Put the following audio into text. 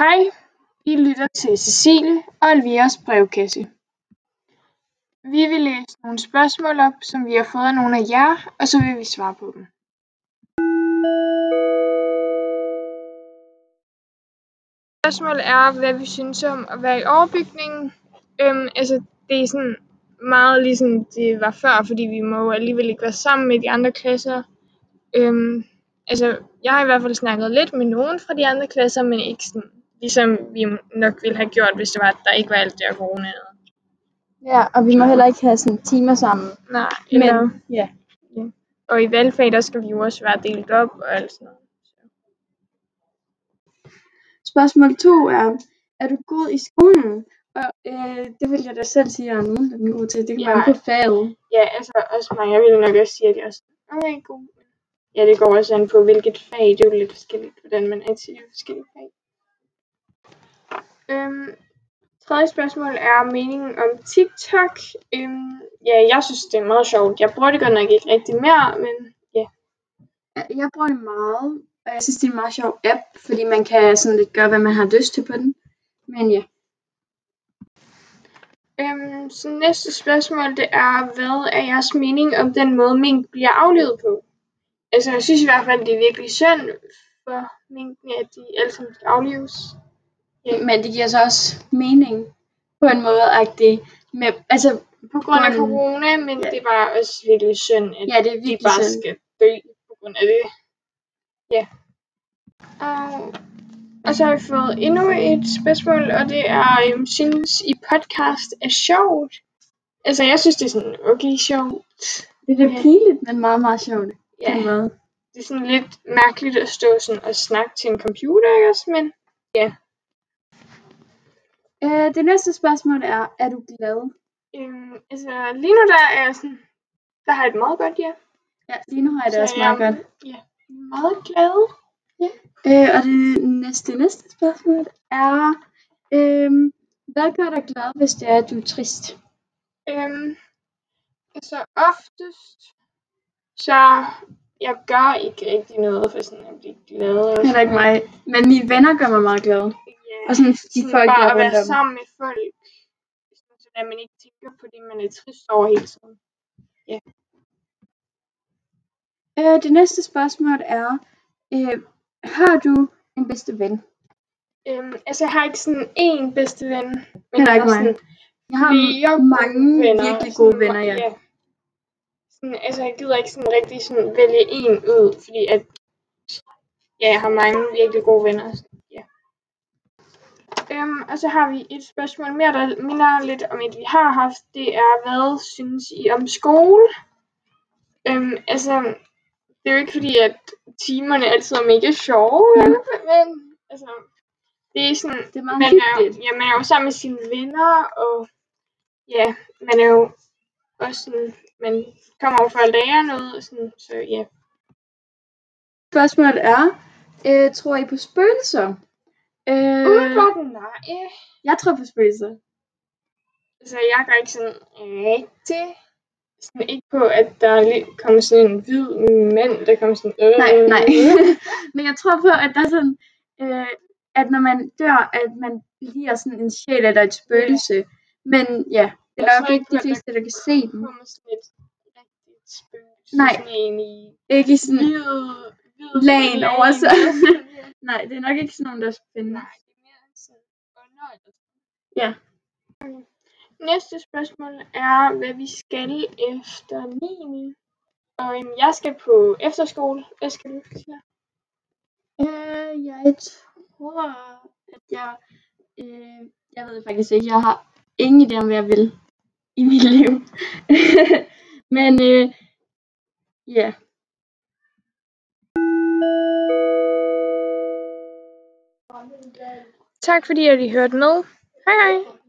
Hej, I lytter til Cecilie og Elviras brevkasse. Vi vil læse nogle spørgsmål op, som vi har fået af nogle af jer, og så vil vi svare på dem. Spørgsmålet er, hvad vi synes om at være i overbygningen. Øhm, altså, det er sådan meget ligesom det var før, fordi vi må jo alligevel ikke være sammen med de andre klasser. Øhm, altså, jeg har i hvert fald snakket lidt med nogen fra de andre klasser, men ikke sådan, ligesom vi nok ville have gjort, hvis det var, at der ikke var alt det her corona. Ja, og vi må heller ikke have sådan timer sammen. Nej, eller, Men ja, og i valgfag, der skal vi jo også være delt op og alt sådan noget. spørgsmål to er, er du god i skolen? Og øh, det vil jeg da selv sige, at jeg er nogenlunde god til. Det kan Ja. være på faget. Ja, altså også mig. Jeg ville nok også sige, at jeg også er god. Ja, det går også an på, hvilket fag. Det er jo lidt forskelligt, hvordan man er til de forskellige fag. Øhm, tredje spørgsmål er meningen om TikTok. Øhm, ja, jeg synes, det er meget sjovt. Jeg bruger det godt nok ikke rigtig mere, men ja. Jeg bruger det meget, og jeg synes, det er en meget sjov app, fordi man kan sådan lidt gøre, hvad man har lyst til på den. Men ja, Øhm, så næste spørgsmål, det er, hvad er jeres mening om den måde, mink bliver aflevet på? Altså, jeg synes i hvert fald, det er virkelig synd for minkene, at de alle sammen skal aflives. Men det giver så også mening på en måde, at det med, altså, På grund af corona, men Ja. det var også virkelig synd, at ja, det er de bare synd. skal dø på grund af det. Ja. Og, og så har vi fået endnu et spørgsmål, og det er, øhm, synes I podcast er sjovt? Altså, jeg synes, det er sådan okay sjovt. Det er Ja. pinligt, men meget, meget sjovt. Ja. Det er sådan lidt mærkeligt at stå sådan og snakke til en computer, ikke også? Men Øh, det næste spørgsmål er, er du glad? øhm, altså, lige nu der er jeg sådan, der har jeg det meget godt, ja. Ja, lige nu har jeg det Så også meget jeg er, godt. Ja, meget glad. Øh, og det næste, næste spørgsmål er, øh, hvad gør dig glad, hvis det er, at du er trist? Øhm, altså oftest, så jeg gør ikke rigtig noget for sådan at blive glad. Og Heller ikke mig. Men mine venner gør mig meget glad. Ja, Og sådan de sådan folk, bare der at være om. sammen med folk, så at man ikke tænker på det, man er trist over hele tiden. Øh, det næste spørgsmål er, øh, har du en bedste ven? Øhm, altså jeg har ikke sådan én bedste ven, men Heller jeg ikke har mig. sådan Jeg har flere mange venner. virkelig gode Sådan, venner, ja. ja. Sådan, altså jeg gider ikke sådan rigtig sådan vælge en ud, fordi at ja, jeg har mange virkelig gode venner. Sådan, ja. Øhm, og så har vi et spørgsmål mere, der minder lidt om et, vi har haft. Det er, hvad synes I om skole? Øhm, altså, det er jo ikke fordi, at timerne altid er mega sjove, Mm. men altså, det er sådan, Det er meget man er, hyggeligt. jo- ja, man er jo sammen med sine venner, og ja, man er jo også sådan, man kommer jo for at lære noget, og sådan, så ja. Spørgsmålet er, øh, tror I på spøgelser? Øh, Umiddelbart nej. jeg tror på spøgelser. Altså, jeg går ikke sådan rigtig sådan ikke på, at der er lige kommer sådan en hvid mand, der kommer sådan, øh, Nej, nej. Men jeg tror på, at der er sådan, øh, at når man dør, at man bliver sådan en sjæl eller et spøgelse. Men ja, det er nok ikke de fleste, der kan se dem. kommer sådan et rigtigt spøgelse, Nej. sådan en i Ikke i sådan, hvid, hvid Lagen over sig. Ja. nej, det er nok ikke sådan nogen, der spænder. Nej, det er mere sådan under eller Ja. Næste spørgsmål er, hvad vi skal efter 9. Og øhm, jeg skal på efterskole. Hvad skal du? Tina? Øh, jeg tror, at jeg, øh, jeg ved faktisk ikke, jeg har ingen idé om, hvad jeg vil i mit liv. Men øh, ja, Tak fordi at I hørte med. Hej hej.